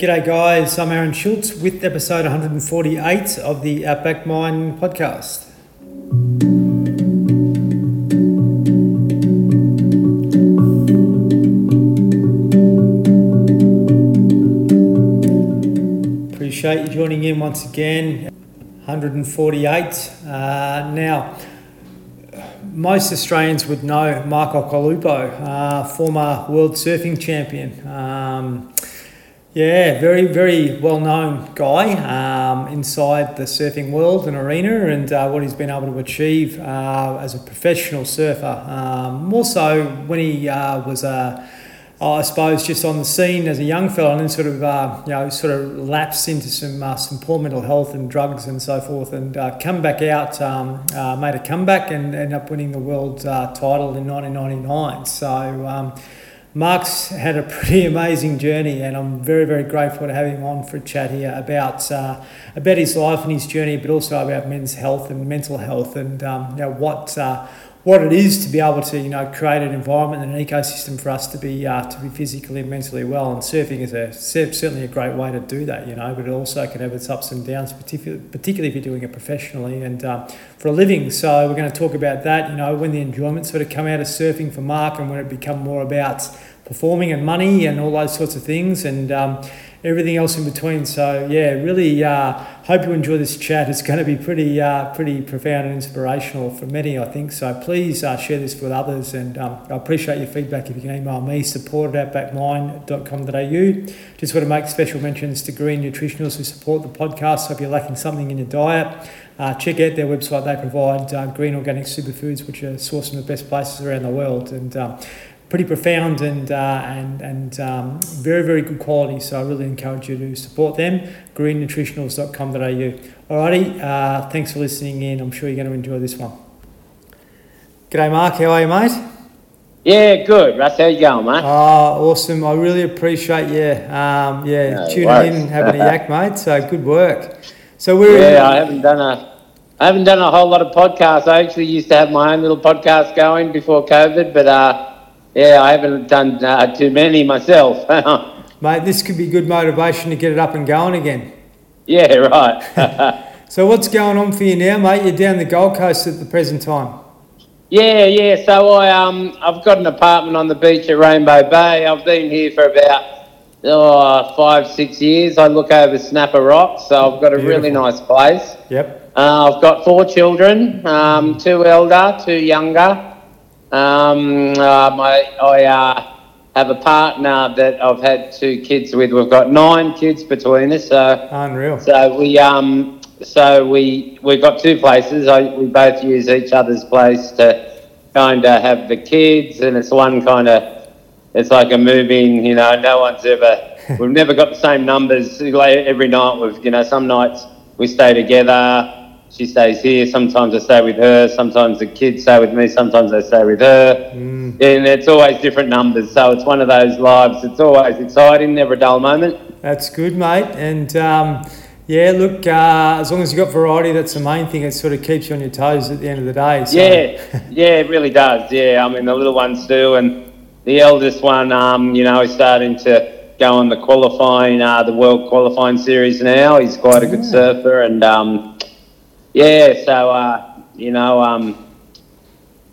G'day, guys. I'm Aaron Schultz with episode 148 of the Outback Mind podcast. Appreciate you joining in once again. 148. Uh, now, most Australians would know Mark Occhilupo, uh, former world surfing champion. Um, yeah, very, very well known guy um, inside the surfing world and arena and uh, what he's been able to achieve uh, as a professional surfer. Um, more so when he uh, was a I suppose just on the scene as a young fellow and then sort of uh, you know sort of lapsed into some uh, some poor mental health and drugs and so forth and uh, come back out um, uh, made a comeback and ended up winning the world uh, title in 1999 so um, Mark's had a pretty amazing journey and I'm very very grateful to have him on for a chat here about uh, about his life and his journey but also about men's health and mental health and um, you know what what it is to be able to you know create an environment and an ecosystem for us to be uh, to be physically and mentally well. And surfing is a certainly a great way to do that you know but it also can have its ups and downs particularly particularly if you're doing it professionally and uh, for a living. So we're going to talk about that you know when the enjoyment sort of come out of surfing for Mark and when it become more about performing and money and all those sorts of things. And um, everything else in between. So yeah, really uh, hope you enjoy this chat. It's going to be pretty uh, pretty profound and inspirational for many, I think. So please uh, share this with others, and um, I appreciate your feedback. If you can email me, support at backmine.com.au. Just want to make special mentions to Green Nutritionals who support the podcast. So if you're lacking something in your diet. Uh, check out their website. They provide uh, green organic superfoods, which are sourced from the best places around the world. And um, pretty profound and uh, and and um, very very good quality. So I really encourage you to support them. greennutritionals.com.au. Alrighty, uh, thanks for listening in. I'm sure you're going to enjoy this one. G'day, Mark. How are you, mate? Yeah, good. Russ, how you going, mate? Oh, awesome. I really appreciate you, um, yeah, no, tuning worries. in and having a yak, mate. So good work. So we're yeah. I haven't done a I haven't done a whole lot of podcasts. I actually used to have my own little podcast going before COVID, but uh, yeah, I haven't done uh, too many myself. Mate, this could be good motivation to get it up and going again. Yeah, right. so what's going on for you now, mate? You're down the Gold Coast at the present time. Yeah, yeah. So I um I've got an apartment on the beach at Rainbow Bay. I've been here for about oh, five, six years. I look over Snapper Rock, so I've got a Beautiful. really nice place. Yep. Uh, I've got four children, um, two elder, two younger. Um, uh, my, I uh, have a partner that I've had two kids with. We've got nine kids between us. So unreal. So we um, so we we've got two places. I, we both use each other's place to kind of have the kids, and it's one kind of it's like a moving. You know, no one's ever. we've never got the same numbers every night. We've you know some nights we stay together she stays here. Sometimes I stay with her. Sometimes the kids stay with me. Sometimes I stay with her. Mm. And it's always different numbers. So it's one of those lives. It's always exciting, never a dull moment. That's good, mate. And um, yeah, look, uh, as long as you've got variety, that's the main thing. It sort of keeps you on your toes at the end of the day. So. Yeah, yeah, it really does. Yeah, I mean, the little ones do. And the eldest one, um, you know, is starting to go on the qualifying, uh, the world qualifying series now. He's quite a good surfer. And, um, yeah, so uh, you know, um,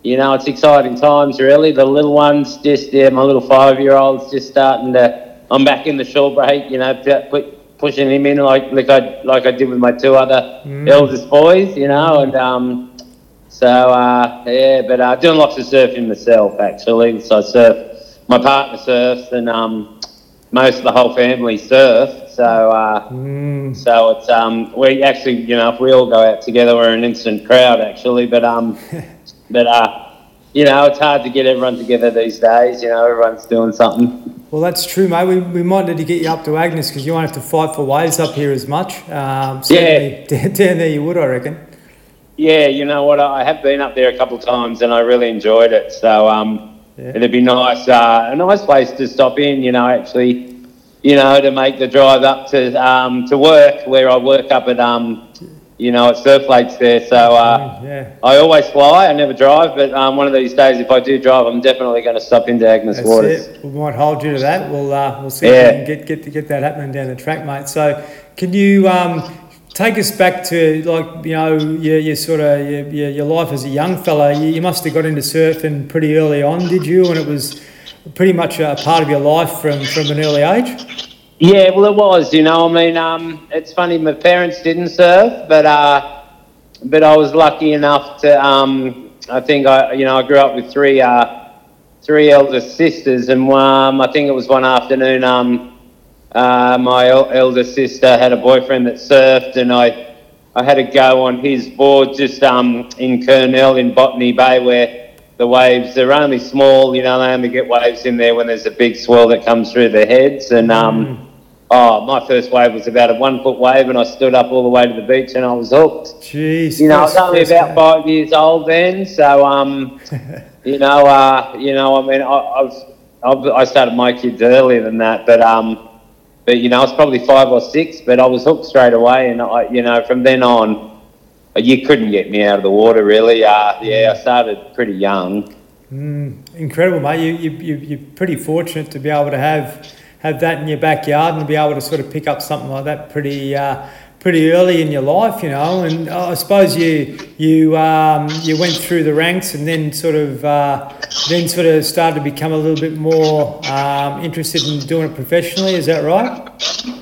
you know, it's exciting times really. The little ones, just yeah, my little five-year-old's just starting to. I'm back in the short break, you know, put, pushing him in like like I like I did with my two other mm. eldest boys, you know, and um, so uh, yeah, but I uh, doing lots of surfing myself actually. So I surf, my partner surfs, and um, most of the whole family surf. So, uh, mm. so it's um, we actually, you know, if we all go out together, we're an instant crowd actually. But um, but uh, you know, it's hard to get everyone together these days. You know, everyone's doing something. Well, that's true, mate. We, we might need to get you up to Agnes because you won't have to fight for waves up here as much. Um, yeah, down there you would, I reckon. Yeah, you know what? I have been up there a couple of times and I really enjoyed it. So um, yeah. it'd be nice, uh, a nice place to stop in. You know, actually you know, to make the drive up to um, to work, where I work up at um, you know, at Surf Lakes there. So uh, yeah. I always fly. I never drive, but um, one of these days, if I do drive, I'm definitely going to stop into Agnes That's Waters. it. We might hold you to that. We'll uh, we'll see Yeah. if we can get get get that happening down the track, mate. So, can you um, take us back to like you know your, your sort of your, your, your life as a young fella? You, you must have got into surfing pretty early on, did you? And it was pretty much a part of your life from from an early age. Yeah, well, it was. You know, I mean, um, it's funny. My parents didn't surf, but uh, but I was lucky enough to. Um, I think I, you know, I grew up with three uh, three elder sisters, and um, I think it was one afternoon. Um, uh, my el- elder sister had a boyfriend that surfed, and I I had to go on his board just um, in Kurnell in Botany Bay, where the waves they're only small. You know, they only get waves in there when there's a big swell that comes through their heads, and um, oh, my first wave was about a one foot wave, and I stood up all the way to the beach, and I was hooked. Jeez. You know, I was only about five years old then, so um, you know, uh, you know, I mean, I, I've, I started my kids earlier than that, but um, but you know, I was probably five or six, but I was hooked straight away, and I, you know, from then on, you couldn't get me out of the water really. Uh, yeah, I started pretty young. Incredible, mate. You, you, you, you're pretty fortunate to be able to have have that in your backyard and be able to sort of pick up something like that pretty uh, pretty early in your life, you know. And I suppose you you um, you went through the ranks and then sort of uh, then sort of started to become a little bit more um, interested in doing it professionally. Is that right?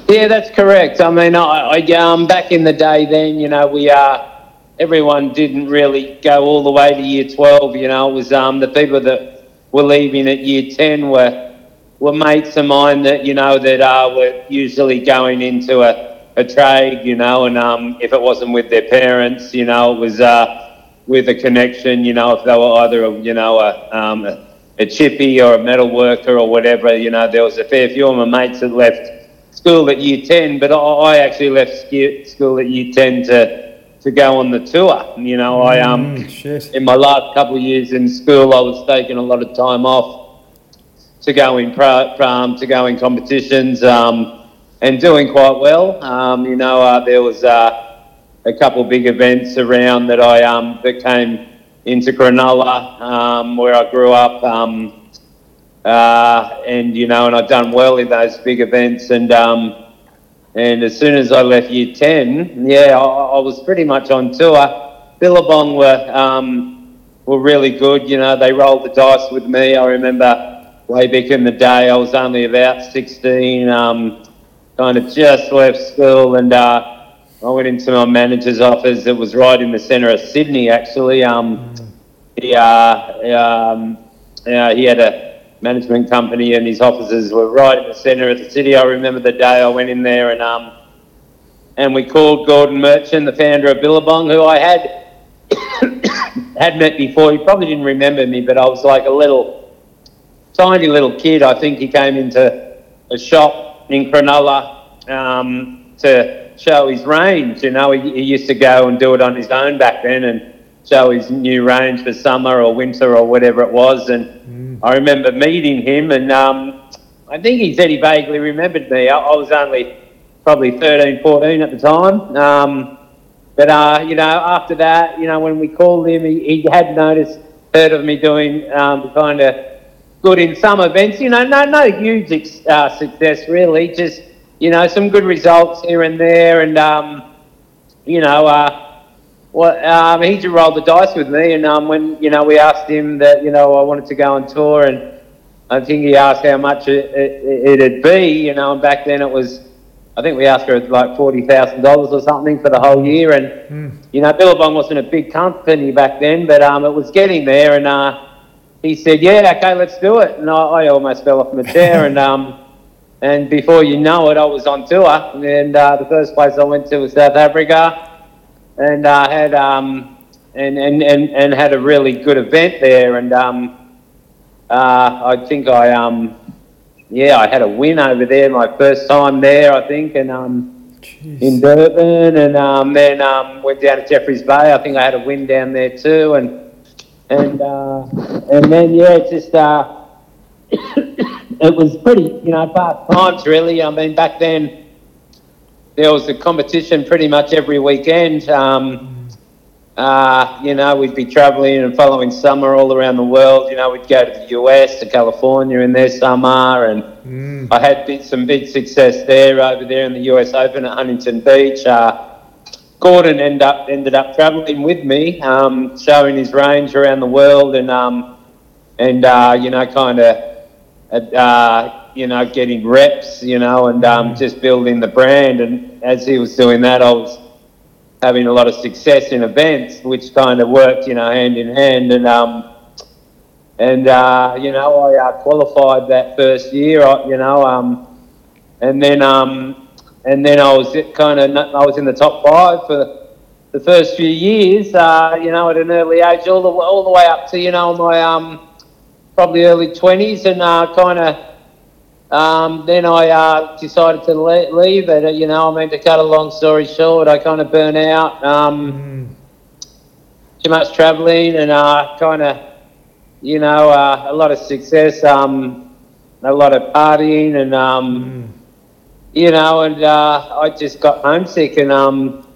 Yeah, that's correct. I mean, I, I um, back in the day, then you know, we uh, everyone didn't really go all the way to year twelve. You know, it was um, the people that were leaving at year ten were were mates of mine that you know that uh, were usually going into a, a trade. You know, and um, if it wasn't with their parents, you know, it was uh, with a connection. You know, if they were either a, you know a um, a, a chippy or a metal worker or whatever. You know, there was a fair few of my mates that left school at year 10, but I, I actually left school at year 10 to, to go on the tour. You know, I, um, Mm, in my last couple of years in school, I was taking a lot of time off to go in pro, um, to go in competitions um, and doing quite well. Um, you know, uh, there was uh, a couple of big events around that I um, that came into Cronulla, um, where I grew up. Um, uh, and you know, and I'd done well in those big events, and um, and as soon as I left year ten, yeah, I, I was pretty much on tour. Billabong were um, were really good. You know, they rolled the dice with me. I remember way back in the day, I was only about sixteen, um, kind of just left school, and uh, I went into my manager's office. It was right in the centre of Sydney, actually. Um, he, uh, um, uh, he had a management company and his offices were right in the centre of the city. I remember the day I went in there and um, and we called Gordon Merchant, the founder of Billabong, who I had had met before. He probably didn't remember me, but I was like a little tiny little kid. I think he came into a shop in Cronulla um, to show his range. You know, he, he used to go and do it on his own back then and show his new range for summer or winter or whatever it was. And I remember meeting him, and um, I think he said he vaguely remembered me. I, I was only probably 13, 14 at the time. Um, but, uh, you know, after that, you know, when we called him, he, he had noticed, heard of me doing um, kind of good in some events. You know, no, no huge ex- uh, success really, just, you know, some good results here and there. And, um, you know, uh, well, um, he just rolled the dice with me. And um, when, you know, we asked him that, you know, I wanted to go on tour and I think he asked how much it, it, it'd be, you know, and back then it was, I think we asked for like $40,000 or something for the whole year. And, you know, Billabong wasn't a big company back then, but um, it was getting there. And uh, he said, yeah, okay, let's do it. And I, I almost fell off my chair. and, um, and before you know it, I was on tour. And uh, the first place I went to was South Africa. And uh, had, um, and, and, and, and had a really good event there. And um, uh, I think I, um, yeah, I had a win over there my first time there, I think, and um, Jeez. in Durban, and um, then um, went down to Jeffreys Bay. I think I had a win down there too, and and uh, and then yeah, it just uh, it was pretty, you know, fast times really. I mean, back then there was a competition pretty much every weekend. Um, uh, you know, we'd be travelling and following summer all around the world. You know, we'd go to the US, to California in their summer, and Mm. I had bit, some big success there over there in the US Open at Huntington Beach. Uh, Gordon ended up ended up travelling with me, um, showing his range around the world, and um, and uh, you know, kind of, uh, you know, getting reps, you know, and um, just building the brand. And as he was doing that, I was having a lot of success in events, which kind of worked, you know, hand in hand. And um, and uh, you know, I uh, qualified that first year, you know, um, and then um, and then I was kind of I was in the top five for the first few years, uh, you know, at an early age, all the all the way up to you know my um, probably early twenties, and uh, kind of. Um, then I uh, decided to le- leave it. You know, I mean, to cut a long story short, I kind of burnt out. Um, Mm. too much travelling and uh, kind of, you know, uh, a lot of success, um, a lot of partying, and um, you know, and uh, I just got homesick and um,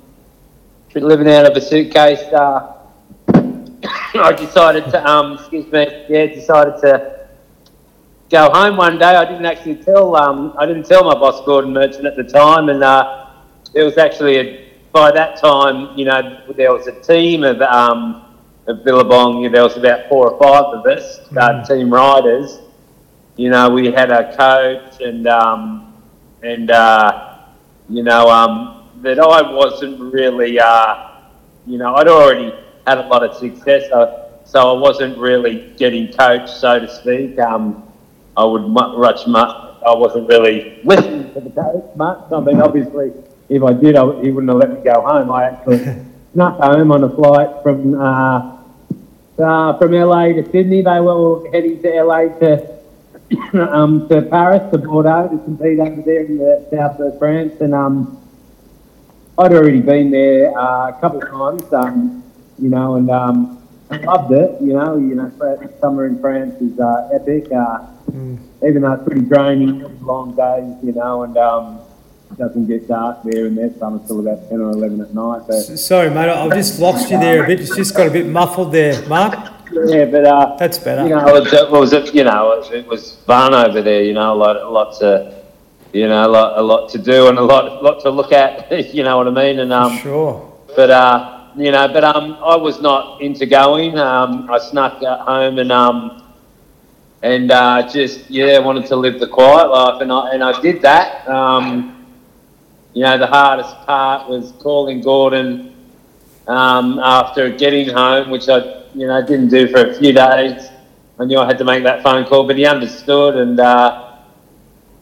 living out of a suitcase. Uh, I decided to, um, excuse me, yeah, decided to go home one day. I didn't actually tell, um, I didn't tell my boss Gordon Merchant at the time, and uh, it was actually a, by that time, you know, there was a team of um, of Billabong. There was about four or five of us, uh, team riders. You know, we had a coach and um, and uh, you know um, that I wasn't really, uh, you know, I'd already had a lot of success, so, so I wasn't really getting coached, so to speak. Um, I would mu- much, much, I wasn't really listening to the coach much. I mean, obviously, if I did, I, he wouldn't have let me go home. I actually snuck home on a flight from uh, uh, from LA to Sydney. They were heading to LA to um, to Paris, to Bordeaux, to compete over there in the south of France. And um, I'd already been there uh, a couple of times, um, you know, and um, I loved it. You know, you know, summer in France is uh, epic. Uh, even though it's pretty draining, long days, you know, and um, it doesn't get dark there in their summer till about 10 or 11 at night. But Sorry, mate, I've just lost you there a bit. It's just got a bit muffled there, Mark. yeah, but uh, That's better. you know, it was, it was it, you know, it was, fun over there. You know, a lot, a lot to, you know, a lot, a lot to do and a lot, lot to look at. You know what I mean? And um, sure. but uh, you know, but um, I was not into going. Um, I snuck home and um, and uh, just yeah, wanted to live the quiet life, and I and I did that. Um, you know, the hardest part was calling Gordon um, after getting home, which I you know didn't do for a few days. I knew I had to make that phone call, but he understood, and uh,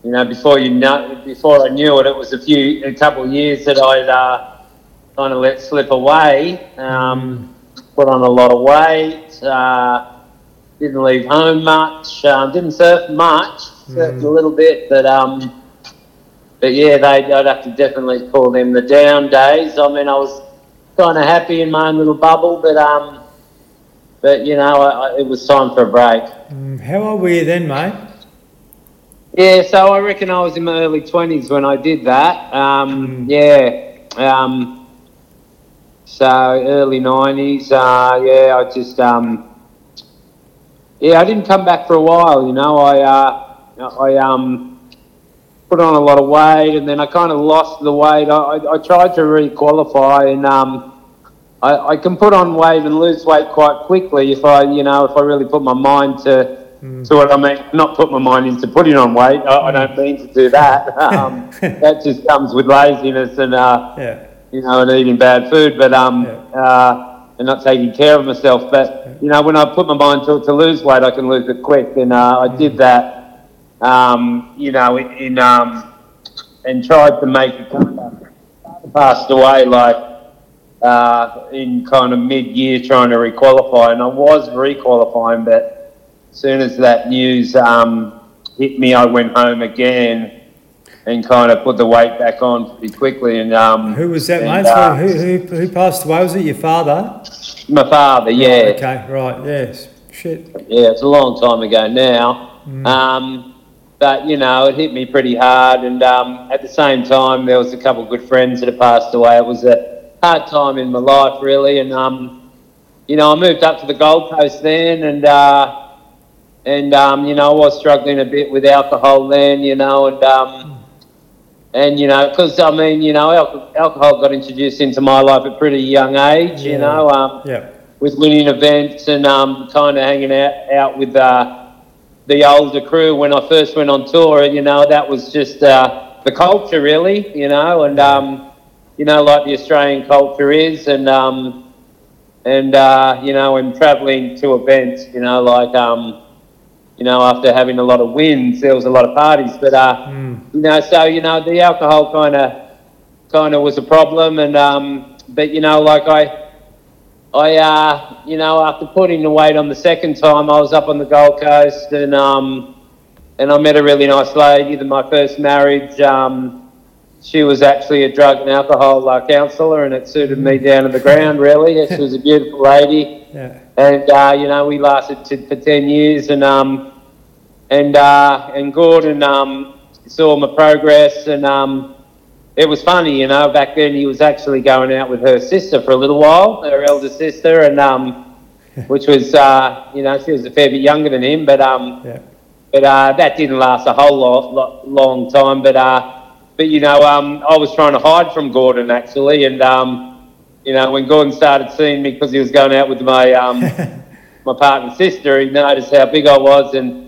you know, before you know, before I knew it, it was a few, a couple of years that I'd uh, kind of let slip away. Um, put on a lot of weight. Uh, didn't leave home much. Um, didn't surf much. Surfed a little bit, but um, but yeah, they I'd have to definitely call them the down days. I mean, I was kind of happy in my own little bubble, but um, but you know, I, I, it was time for a break. Mm, How old were you then, mate? Yeah, so I reckon I was in my early twenties when I did that. Um, yeah, um, so early nineties. Uh, yeah, I just um, yeah, I didn't come back for a while. You know, I uh, I um, put on a lot of weight, and then I kind of lost the weight. I, I, I tried to re-qualify, and um, I, I can put on weight and lose weight quite quickly if I, you know, if I really put my mind to to what I mean. Not put my mind into putting on weight. I, I don't mean to do that. Um, that just comes with laziness and uh, Yeah. you know, and eating bad food, but um, Yeah. uh, and not taking care of myself. But you know, when I put my mind to it to lose weight, I can lose it quick, and uh, I did that. Um, you know, in, in um, and tried to make a comeback. Passed away like uh, in kind of mid-year, trying to requalify, and I was requalifying, but as soon as that news um, hit me, I went home again and kind of put the weight back on pretty quickly. And um, Who was that, and, mate? uh, who, who, who passed away? Was it your father? my father, yeah. Okay, right, yes. Shit. Yeah, it's a long time ago now. Um, but you know, it hit me pretty hard. And um, at the same time, there was a couple of good friends that had passed away. It was a hard time in my life, really. And um, you know, I moved up to the Gold Coast then, and uh, and um, you know, I was struggling a bit with alcohol then, you know, and um, and you know, because I mean, you know, al- alcohol got introduced into my life at a pretty young age, you Yeah. know, um, Yeah. with winning events and um, kind of hanging out out with uh, the older crew when I first went on tour. You know, that was just uh, the culture, really. You know, and um, you know, like the Australian culture is, and um, and uh, you know, and travelling to events. You know, like um, you know, after having a lot of wins, there was a lot of parties, but uh, you know, so you know, the alcohol kind of kind of was a problem, and um, but you know, like I. I, uh, you know, after putting the weight on the second time, I was up on the Gold Coast and um, and I met a really nice lady. That my first marriage, um, she was actually a drug and alcohol uh, counsellor, and it suited me down to the ground. Really, she was a beautiful lady, Yeah. and uh, you know, we lasted t- for ten years, and um, and uh, and Gordon um, saw my progress, and um, it was funny, you know. Back then, he was actually going out with her sister for a little while, her elder sister, and um, which was, uh, you know, she was a fair bit younger than him, but um, Yeah. but uh, that didn't last a whole lot, lot long time. But uh, but you know, um, I was trying to hide from Gordon actually, and um, you know, when Gordon started seeing me because he was going out with my um, my partner's sister, he noticed how big I was, and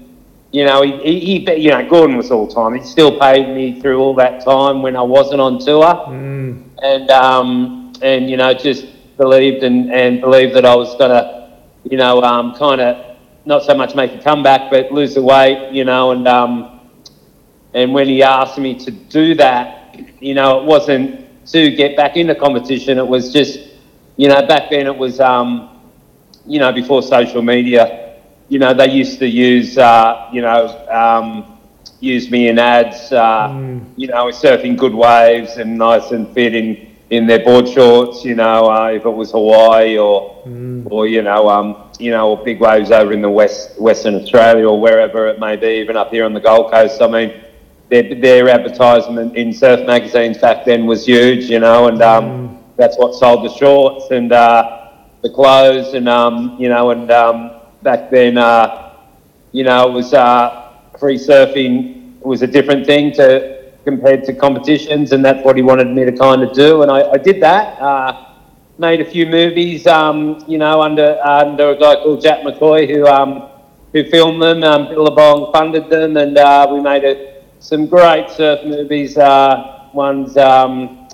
you know, he, he, he you know, Gordon was all time. He still paid me through all that time when I wasn't on tour, Mm. and um, and you know, just believed and, and believed that I was gonna, you know, um, kind of not so much make a comeback, but lose the weight, you know, and um, and when he asked me to do that, you know, it wasn't to get back into competition. It was just, you know, back then it was, um, you know, before social media, you know, they used to use, uh, you know, um, use me in ads, uh, you know, surfing good waves and nice and fit in, in their board shorts, you know, uh, if it was Hawaii or, or you know, um, you know, or big waves over in the west, Western Australia or wherever it may be, even up here on the Gold Coast. I mean, their, their advertisement in surf magazines back then was huge, you know, and um, that's what sold the shorts and uh, the clothes, and um, you know, and um, back then, uh, you know, it was uh, free surfing was a different thing to compared to competitions, and that's what he wanted me to kind of do, and I, I did that. Uh, made a few movies, um, you know, under under a guy called Jack McCoy who um, who filmed them. Um, Billabong funded them, and uh, we made a, some great surf movies. Uh, one's um,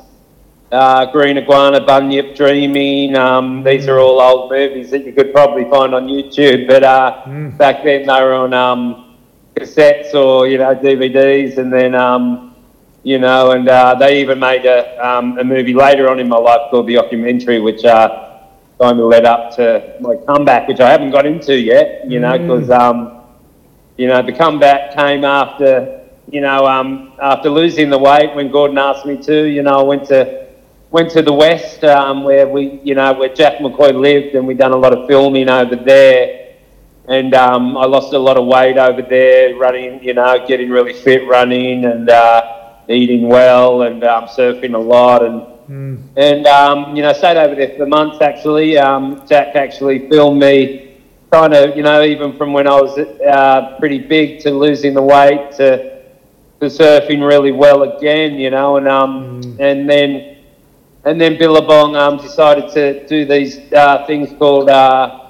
uh, Green Iguana, Bunyip, Dreaming. Um, these are all old movies that you could probably find on YouTube, but uh, back then they were on um, cassettes or you know DVDs, and then. Um, you know, and uh, they even made a, um, a movie later on in my life called The Occumentary, which uh, kind of led up to my comeback, which I haven't got into yet, you know, because, um, you know, the comeback came after, you know, um, after losing the weight when Gordon asked me to, you know, I went to, went to the West um, where we, you know, where Jack McCoy lived and we done a lot of filming over there and um, I lost a lot of weight over there, running, you know, getting really fit running and uh, eating well and um, surfing a lot and and um, you know stayed over there for months actually. Um, Jack actually filmed me, kind of you know even from when I was uh, pretty big to losing the weight to to surfing really well again, you know, and um and then and then Billabong um, decided to do these uh, things called. Uh,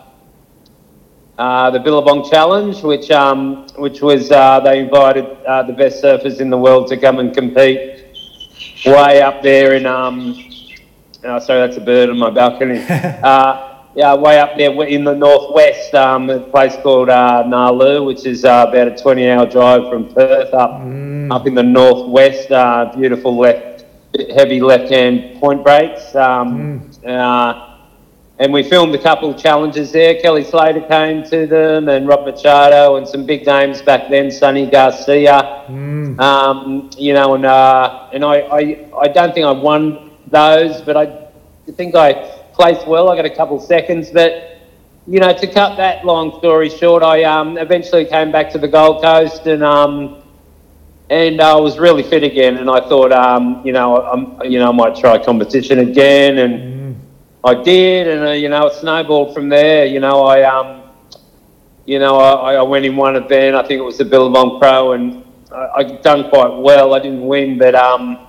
uh, the Billabong Challenge, which um, which was uh, they invited uh, the best surfers in the world to come and compete way up there in um, oh, sorry that's a bird on my balcony. yeah, way up there in the northwest, um, a place called uh, Gnaraloo, which is uh, about a 20-hour drive from Perth up up in the northwest. Uh, beautiful left, heavy left-hand point breaks. Um, uh, and we filmed a couple of challenges there. Kelly Slater came to them, and Rob Machado, and some big names back then. Sunny Garcia, um, you know, and uh, and I, I I don't think I won those, but I think I placed well. I got a couple seconds, but you know, to cut that long story short, I um, eventually came back to the Gold Coast and um, and I was really fit again. And I thought, um, you know, I'm, you know, I might try competition again, and I did, and uh, you know, it snowballed from there. You know, I, um, you know, I, I went in one event. I think it was the Billabong Pro, and I, I done quite well. I didn't win, but um,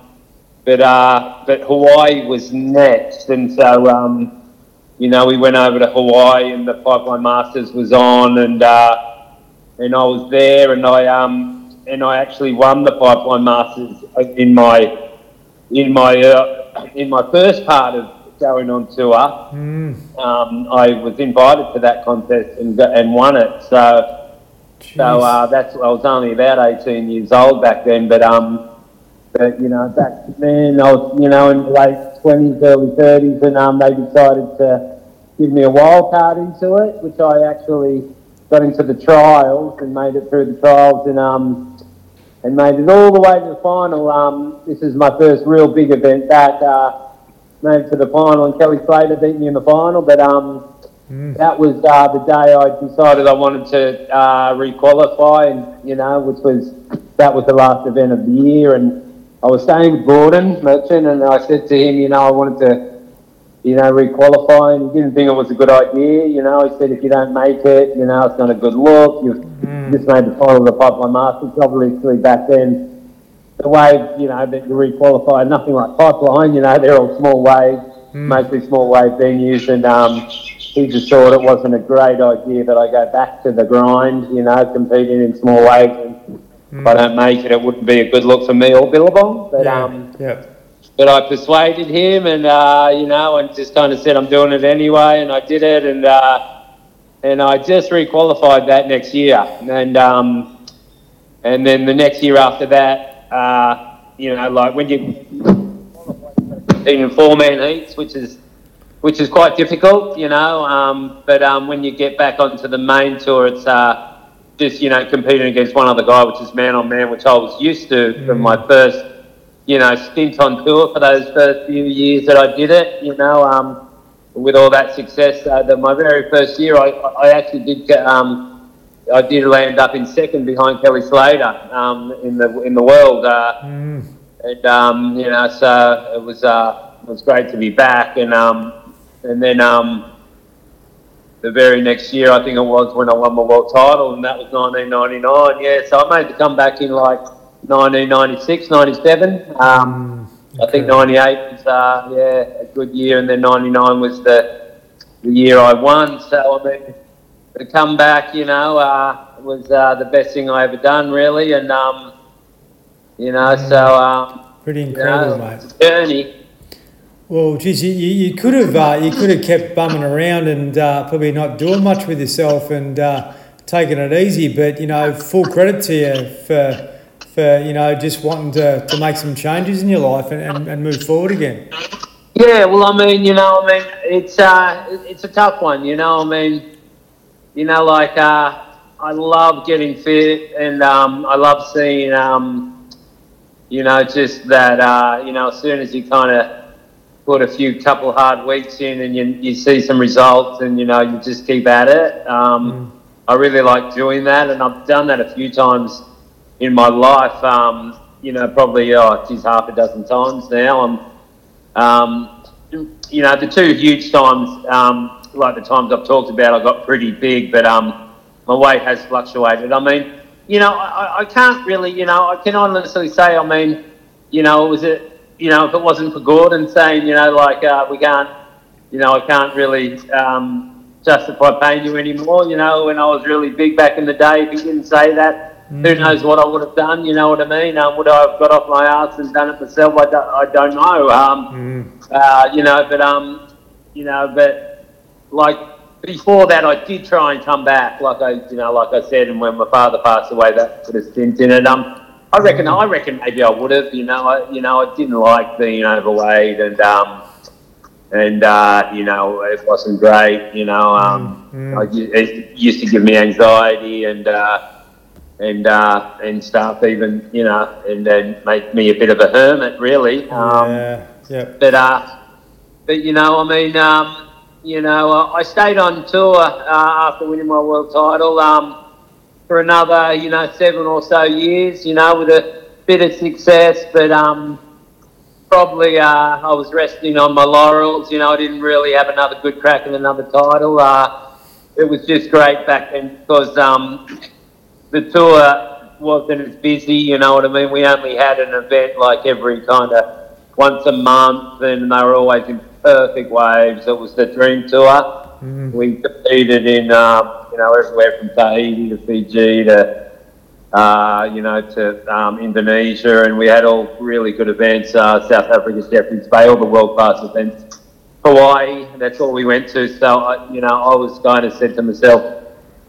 but uh, but Hawaii was next, and so um, you know, we went over to Hawaii, and the Pipeline Masters was on, and uh, and I was there, and I um and I actually won the Pipeline Masters in my in my uh, in my first part of going on tour. Mm. Um, I was invited to that contest and and won it. So Jeez. so uh, that's I was only about eighteen years old back then, but um. But you know, back then I was, you know, in the late twenties, early thirties, and um, they decided to give me a wild card into it, which I actually got into the trials and made it through the trials, and um, and made it all the way to the final. Um, this is my first real big event that uh, made it to the final, and Kelly Slater beat me in the final. But um, mm. that was uh, the day I decided I wanted to uh, requalify, and you know, which was that was the last event of the year, and I was staying with Gordon Merchant, and I said to him, you know, I wanted to you know, requalify, and he didn't think it was a good idea. You know, he said if you don't make it, you know, it's not a good look. You've mm. just made the final of the Pipeline Masters. Obviously, back then, the way, you know, that you requalify, nothing like Pipeline, you know, they're all small waves, mm. mostly small wave venues, and um, he just thought it wasn't a great idea that I go back to the grind, you know, competing in small waves. And mm. if I don't make it, it wouldn't be a good look for me or Billabong. But, yeah. um, yeah but I persuaded him, and uh, you know, and just kind of said I'm doing it anyway, and I did it, and uh, and I just requalified that next year, and um, and then the next year after that, uh, you know, like when you in four man heats, which is which is quite difficult, you know, um, but um, when you get back onto the main tour, it's uh, just you know competing against one other guy, which is man on man, which I was used to mm. from my first you know, stint on tour for those first few years that I did it, you know, um, with all that success. Uh, the, my very first year, I, I actually did get, um, I did land up in second behind Kelly Slater um, in the in the world, uh, mm. and um, you know, so it was uh, it was great to be back, and um, and then um, the very next year, I think it was when I won my world title, and that was 1999. Yeah, so I made the comeback in like 1996, 97. Um, okay. I think 98 was uh, yeah a good year, and then 99 was the the year I won. So I mean, the comeback, you know, uh, was uh, the best thing I ever done, really, and um, you know, mm. so um, pretty incredible, you know, mate. Journey. Well, geez, you, you could have uh, you could have kept bumming around and uh, probably not doing much with yourself and uh, taking it easy, but you know, full credit to you for for you know just wanting to, to make some changes in your life and, and, and move forward again? Yeah, well, I mean, you know, I mean, it's uh, it's a tough one, you know. I mean, you know, like uh, I love getting fit, and um, I love seeing, um, you know, just that, uh, you know, as soon as you kind of put a few couple hard weeks in, and you you see some results, and you know, you just keep at it. Um, mm. I really like doing that, and I've done that a few times in my life, um, you know, probably, oh, geez, half a dozen times now. I'm, um, you know, the two huge times, um, like the times I've talked about, I got pretty big, but um, my weight has fluctuated. I mean, you know, I, I can't really, you know, I can honestly say, I mean, you know, was it, you know, if it wasn't for Gordon saying, you know, like, uh, we can't, you know, I can't really um, justify paying you anymore, you know, when I was really big back in the day, if he didn't say that, Mm. Who knows what I would have done? You know what I mean? Um, would I have got off my ass and done it myself? I don't, I don't know. Um, mm. uh, you know, but um, you know, but like before that, I did try and come back. Like I, you know, like I said, and when my father passed away, that put a stint in it. Um, I reckon, mm. I reckon maybe I would have. You know, I, you know, I didn't like being overweight and um, and uh, you know, it wasn't great. You know, um, mm. I, it used to give me anxiety and. Uh, and uh, and stuff, even you know, and then make me a bit of a hermit, really. Um, yeah, yeah. But uh, but you know, I mean, um, you know, I stayed on tour uh, after winning my world title um, for another, you know, seven or so years. You know, with a bit of success, but um, probably uh, I was resting on my laurels. You know, I didn't really have another good crack at another title. Uh, it was just great back then because um, the tour wasn't as busy. You know what I mean? We only had an event like every kind of once a month, and they were always in perfect waves. It was the Dream Tour. Mm. We competed in, um, you know, everywhere from Tahiti to Fiji to uh, you know, to um, Indonesia, and we had all really good events. Uh, South Africa's Jeffreys Bay, all the world class events. Hawaii, that's all we went to. So, I, you know, I was kind of said to myself,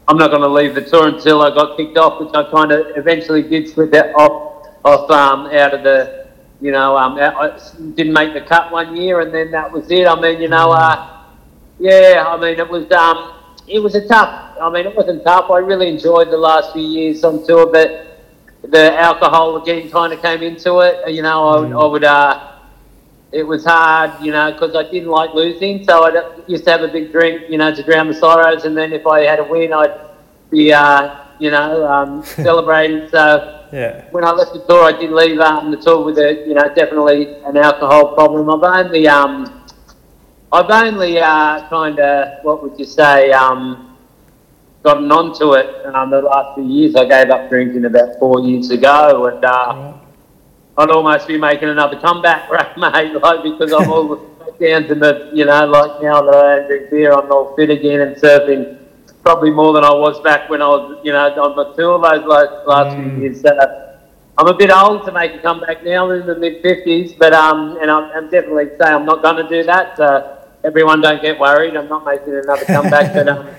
I'm not going to leave the tour until I got kicked off, which I kind of eventually did slip off, off um, out of the, you know, um, I didn't make the cut one year, and then that was it. I mean, you know, uh, yeah, I mean, it was. Um, it was a tough. I mean, it wasn't tough. I really enjoyed the last few years on tour, but the alcohol again kind of came into it. You know, I, would, I would uh, it was hard, you know, because I didn't like losing. So I used to have a big drink, you know, to drown the sorrows. And then if I had a win, I'd be, uh, you know, um, celebrating. So yeah. when I left the tour, I did leave um, the tour with a, you know, definitely an alcohol problem. I've only um, I've only uh, kind of, what would you say, um, gotten onto it um, the last few years. I gave up drinking about four years ago, and uh, I'd almost be making another comeback, right, mate? Like because I'm all down to the, you know, like now that I don't drink beer, I'm all fit again and surfing probably more than I was back when I was, you know, on my tour those last, last mm. few years. So, I'm a bit old to make a comeback now in the mid 50s, but um, and I'm, I'm definitely say I'm not going to do that. So everyone don't get worried. I'm not making another comeback, but um,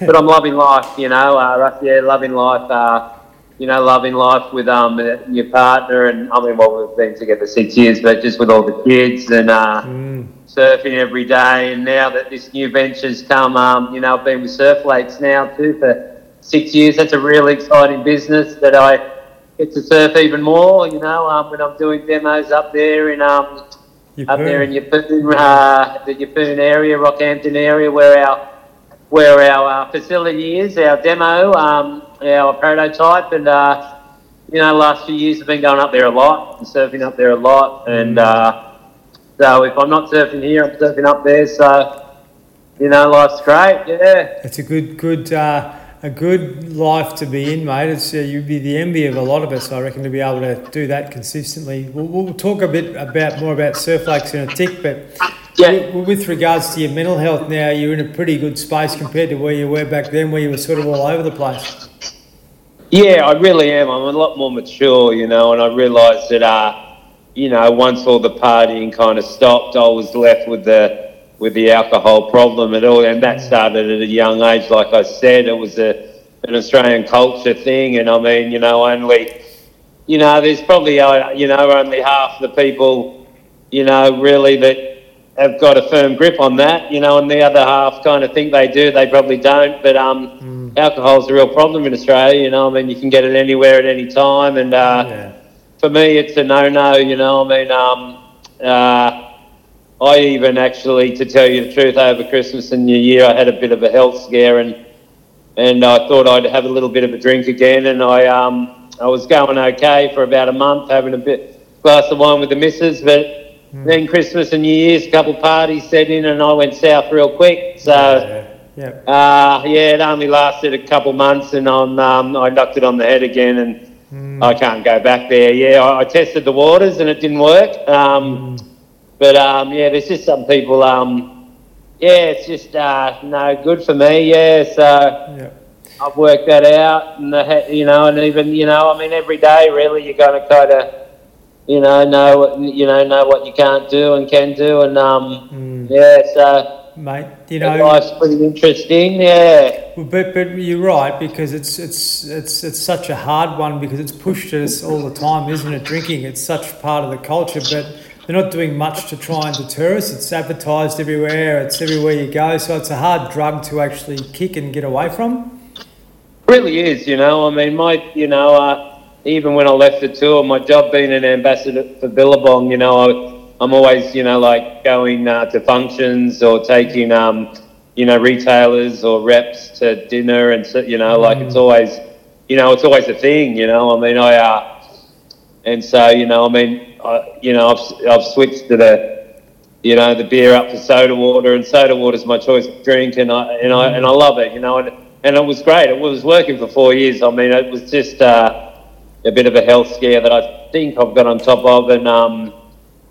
but I'm loving life. You know, uh, yeah, loving life. Uh, you know, loving life with um your partner, and I mean, well, we've been together six years, but just with all the kids and uh, mm. surfing every day. And now that this new venture's come, um, you know, I've been with Surf Lakes now too for six years. That's a really exciting business that I get to surf even more. You know, um, when I'm doing demos up there in um up there in Yeppoon, uh, the Yeppoon area, Rockhampton area, where our where our uh, facility is, our demo, um, our prototype, and uh, you know, last few years I've been going up there a lot, and surfing up there a lot, and uh, so if I'm not surfing here, I'm surfing up there. So you know, life's great. Yeah, it's a good good. Uh, a good life to be in, mate. It's uh, you'd be the envy of a lot of us, I reckon, to be able to do that consistently. We'll, we'll talk a bit about more about surf lakes in a tick, but yeah. with regards to your mental health now, you're in a pretty good space compared to where you were back then, where you were sort of all over the place. Yeah, I really am. I'm a lot more mature, you know, and I realised that, uh, you know, once all the partying kind of stopped, I was left with the with the alcohol problem at all, and that started at a young age. Like I said, it was a an Australian culture thing, and I mean, you know, only, you know, there's probably, uh, you know, only half the people, you know, really that have got a firm grip on that, you know, and the other half kind of think they do, they probably don't. But um, mm. alcohol's a real problem in Australia, you know. I mean, you can get it anywhere at any time, and uh, yeah. for me, it's a no-no. You know, I mean, um, uh, I even actually, to tell you the truth, over Christmas and New Year, I had a bit of a health scare, and and I thought I'd have a little bit of a drink again, and I um I was going okay for about a month, having a bit glass of wine with the missus, but mm. then Christmas and New Year's, a couple of parties set in, and I went south real quick. So. Yeah. Yeah. Uh, yeah, it only lasted a couple months, and I'm, um, I knocked it on the head again, and mm. I can't go back there. Yeah, I, I, tested the waters, and it didn't work. Um, mm but um, yeah, there's just some people. Um, yeah, it's just uh, no good for me. Yeah, so yeah. I've worked that out, and the, you know, and even you know, I mean, every day really, you're going to kind of, you know, know what you know, know what you can't do and can do, and um, mm. yeah, so. Mate, you know, life's pretty interesting, yeah. But but you're right because it's it's it's it's such a hard one because it's pushed us all the time, isn't it? Drinking, it's such part of the culture, but they're not doing much to try and deter us. It's advertised everywhere. It's everywhere you go. So it's a hard drug to actually kick and get away from. Really is, you know. I mean, my, you know, uh, even when I left the tour, my job being an ambassador for Billabong, you know, I, am always, you know, like going uh, to functions or taking, um, you know, retailers or reps to dinner, and so, you know, like mm. it's always, you know, it's always a thing, you know. I mean, I. Uh, and so you know, I mean, I, you know, I've I've switched to the you know the beer up to soda water, and soda water is my choice of drink, and I and I and I love it, you know, and and it was great. It was working for four years. I mean, it was just uh, a bit of a health scare that I think I've got on top of, and um,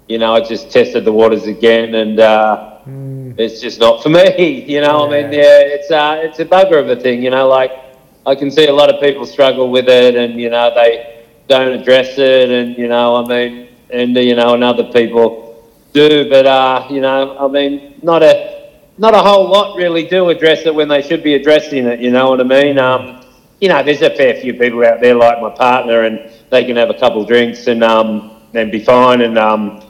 you know, I just tested the waters again, and. Uh, it's just not for me. You know, yeah. I mean, yeah, it's uh, it's a bugger of a thing. You know, like I can see a lot of people struggle with it, and you know they don't address it, and you know, I mean, and you know, and other people do, but uh, you know, I mean, not a not a whole lot really do address it when they should be addressing it. You know what I mean? Um, you know, there's a fair few people out there like my partner, and they can have a couple drinks and um, and be fine, and um,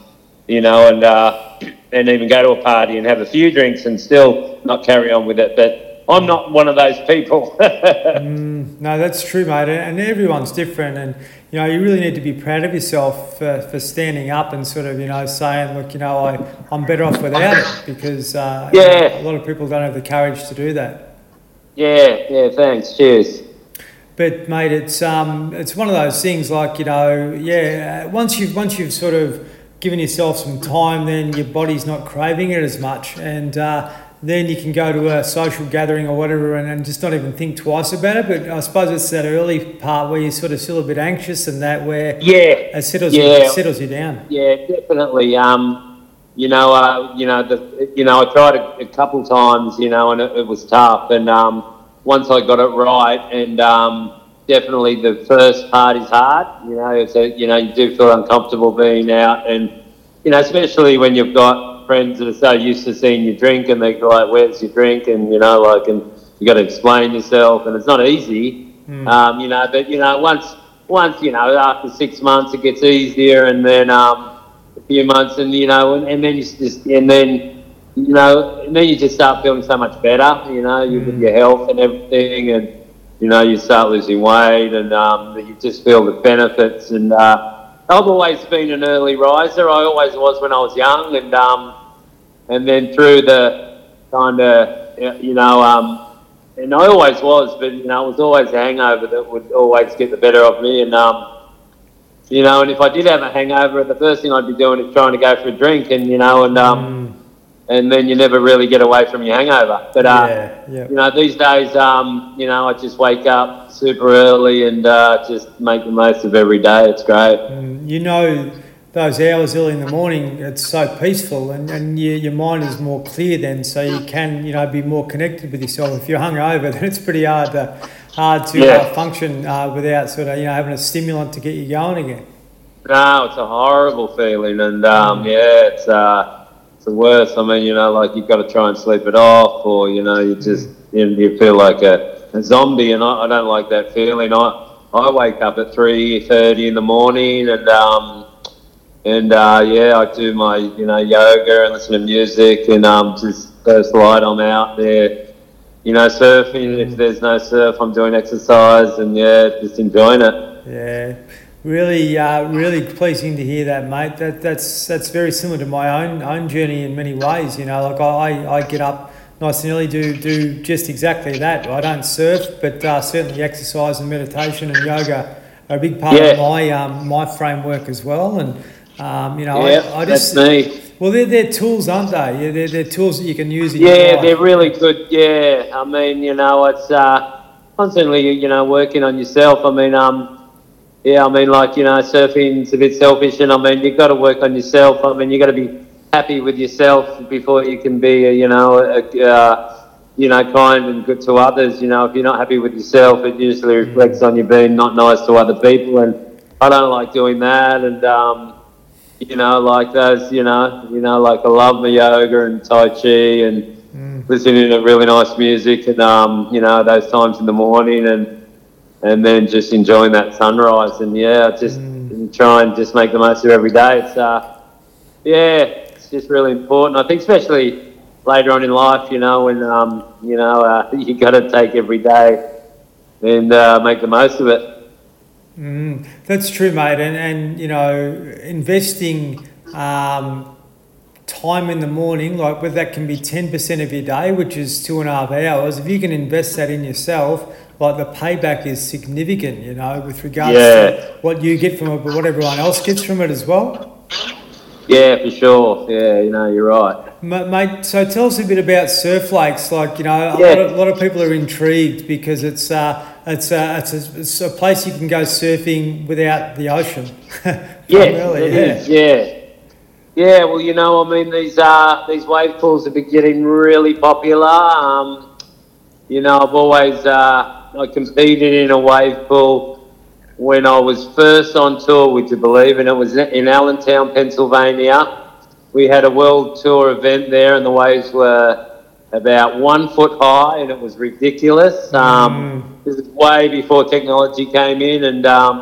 you know, and uh, and even go to a party and have a few drinks and still not carry on with it. But I'm not one of those people. mm, no, that's true, mate. And everyone's different, and you know, you really need to be proud of yourself for, for standing up and sort of, you know, saying, look, you know, I, I'm better off without it because uh, yeah. You know, a lot of people don't have the courage to do that. Yeah, yeah, thanks. Cheers. But mate, it's um, it's one of those things like you know, yeah. Once you've once you've sort of given yourself some time, then your body's not craving it as much, and uh, then you can go to a social gathering or whatever and, and, just not even think twice about it. But I suppose it's that early part where you're sort of still a bit anxious and that where yeah, it settles, yeah. You, it settles you down. Yeah, definitely. Um, you know, uh, you know, the, you know, I tried a, a couple times, you know, and it, it was tough. And um, once I got it right, and um, definitely the first part is hard. You know, so you know, you do feel uncomfortable being out, and you know, especially when you've got friends that are so used to seeing you drink and they go like, where's your drink? And, you know, like, and you got to explain yourself and it's not easy, mm. um, you know, but, you know, once, once, you know, after six months it gets easier and then, um, a few months and, you know, and, and then you just, and then, you know, and then you just start feeling so much better, you know, you, mm. with your health and everything and, you know, you start losing weight and um, you just feel the benefits and, uh, I've always been an early riser. I always was when I was young, and um, and then through the kind of you know, um, and I always was, but you know, it was always a hangover that would always get the better of me, and um, you know, and if I did have a hangover, the first thing I'd be doing is trying to go for a drink, and you know, and um. Mm and then you never really get away from your hangover. But uh, yeah, yeah. you know, these days, um, you know, I just wake up super early and uh, just make the most of every day. It's great. Mm, you know, those hours early in the morning, it's so peaceful, and, and your, your mind is more clear then, so you can you know be more connected with yourself. If you're hungover, then it's pretty hard to hard to yeah. uh, function uh, without sort of you know having a stimulant to get you going again. No, it's a horrible feeling, and um, mm. yeah, it's. The worst. I mean, you know, like you've got to try and sleep it off, or you know, you just you, you feel like a, a zombie, and I, I, don't like that feeling. I I wake up at three thirty in the morning, and um, and uh, yeah, I do my you know yoga and listen to music, and um, just first light, I'm out there, you know, surfing. If there's no surf, I'm doing exercise, and yeah, just enjoying it. Yeah. Really, uh, really pleasing to hear that, mate. That that's that's very similar to my own own journey in many ways. You know, like I, I get up nice and early, do do just exactly that. I don't surf, but uh, certainly exercise and meditation and yoga are a big part yeah. of my um, my framework as well. And um, you know, yeah, I, I just that's me. Well, they're, they're tools, aren't they? Yeah, they're, they're tools that you can use. yeah, they're really good. Yeah, I mean, you know, it's uh, constantly, you know, working on yourself. I mean, um, yeah, I mean, like, you know, surfing's a bit selfish, and I mean, you've got to work on yourself. I mean, you've got to be happy with yourself before you can be, a, you know, a, uh, you know, kind and good to others. You know, if you're not happy with yourself, it usually reflects on you being not nice to other people, and I don't like doing that. And um, you know, like those, you know, you know, like I love my yoga and tai chi and mm. listening to really nice music, and um, you know, those times in the morning and and then just enjoying that sunrise. And yeah, just mm. try and just make the most of every day. It's uh, yeah, it's just really important. I think especially later on in life, you know, when um, you know uh, you got to take every day and uh, make the most of it. Mm, that's true, mate. And and you know, investing. Um, time in the morning, like whether that can be 10% of your day, which is two and a half hours, if you can invest that in yourself, like the payback is significant. You know, with regards Yeah. to what you get from it, but what everyone else gets from it as well. Yeah, for sure. Yeah, you know, you're right. Mate, so tell us a bit about surf lakes. Like you know, a, Yeah. lot, of, a lot of people are intrigued because it's uh, it's uh, it's, a, it's a place you can go surfing without the ocean. Yeah, it yeah. is, yeah. Yeah, well, you know, I mean, these uh, these wave pools have been getting really popular. Um, you know, I've always uh, I competed in a wave pool when I was first on tour, would you believe? And it was in Allentown, Pennsylvania. We had a world tour event there, and the waves were about one foot high, and it was ridiculous. Um, This is way before technology came in, and um,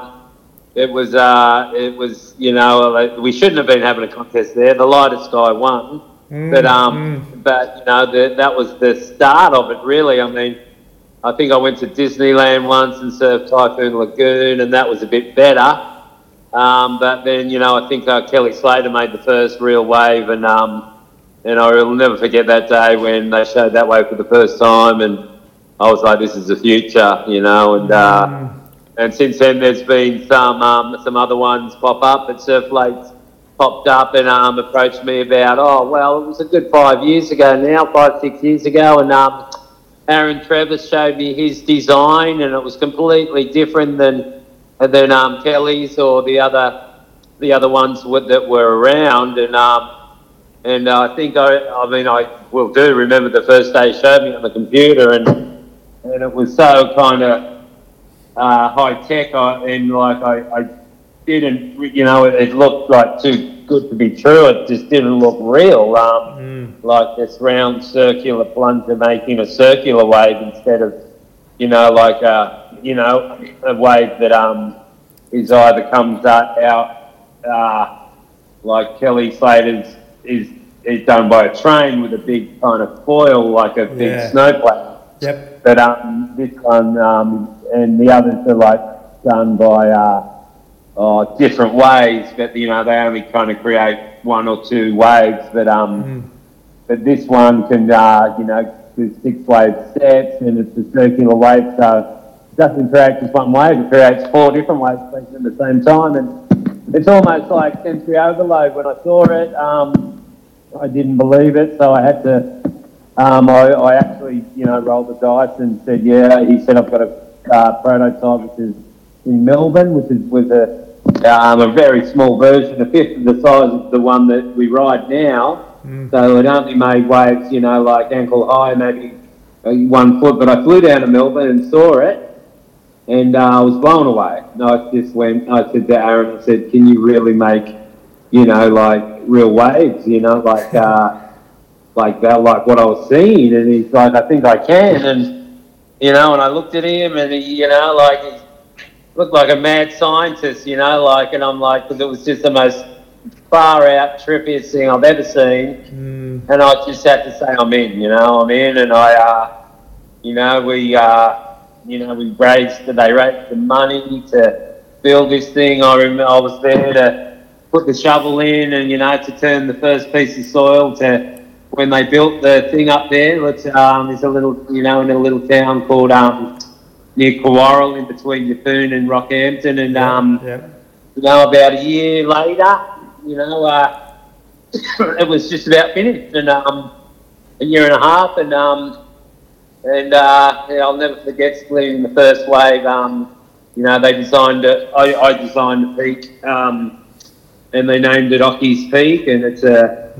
it was uh, it was you know we shouldn't have been having a contest there. The lightest guy won, but um, but you know the, that was the start of it really. I mean, I think I went to Disneyland once and surfed Typhoon Lagoon, and that was a bit better. Um, but then you know I think uh, Kelly Slater made the first real wave, and um, and I will never forget that day when they showed that wave for the first time, and I was like, this is the future, you know, and. Uh, and since then, there's been some um, some other ones pop up, but Surf Lakes popped up and um, approached me about, oh, well, it was a good five years ago now, five, six years ago, and um, Aaron Trevis showed me his design, and it was completely different than than um, Kelly's or the other the other ones with, that were around, and um, and uh, I think I, I mean, I will do remember the first day he showed me on the computer, and and it was so kind of uh, high tech, I, and like I, I didn't, you know, it, it looked like too good to be true. It just didn't look real. Um, Like this round circular plunger making a circular wave instead of, you know, like a, you know, a wave that um is either comes out, out uh, like Kelly Slater's is is done by a train with a big kind of foil, like a big Yeah. snowplow. Yep. But um, this one um, and the others are like done by uh, oh, different ways, but you know they only kind of create one or two waves. But um, but this one can uh, you know do six wave steps, and it's a circular wave, so it doesn't create just one wave; it creates four different waves at the same time, and it's almost like sensory overload. When I saw it, um, I didn't believe it, so I had to. Um, I, I actually, you know, rolled the dice and said, yeah. He said I've got a uh, prototype which is in Melbourne, which is with a um, a very small version, a fifth of the size of the one that we ride now. So it only made waves, you know, like ankle high, maybe uh, one foot. But I flew down to Melbourne and saw it, and uh, I was blown away. And I just went. I said to Aaron, I said, "Can you really make, you know, like real waves? You know, like." Uh, like that, like what I was seeing, and he's like, I think I can, and you know, and I looked at him, and he, you know, like looked like a mad scientist, you know, like, and I'm like, because it was just the most far out, trippiest thing I've ever seen, and I just had to say I'm in, you know, I'm in, and I, uh, you know, we, uh, you know, we raised, they raised the money to build this thing. I remember I was there to put the shovel in, and you know, to turn the first piece of soil to when they built the thing up there, which um, is a little, you know, in a little town called um, near Cawarral, in between Yeppoon and Rockhampton, and um, Yep. you know, about a year later, you know, uh, it was just about finished, and um, a year and a half, and um, and uh, yeah, I'll never forget splitting the first wave. Um, you know, they designed it. I, I designed the peak, um, and they named it Occy's Peak, and it's a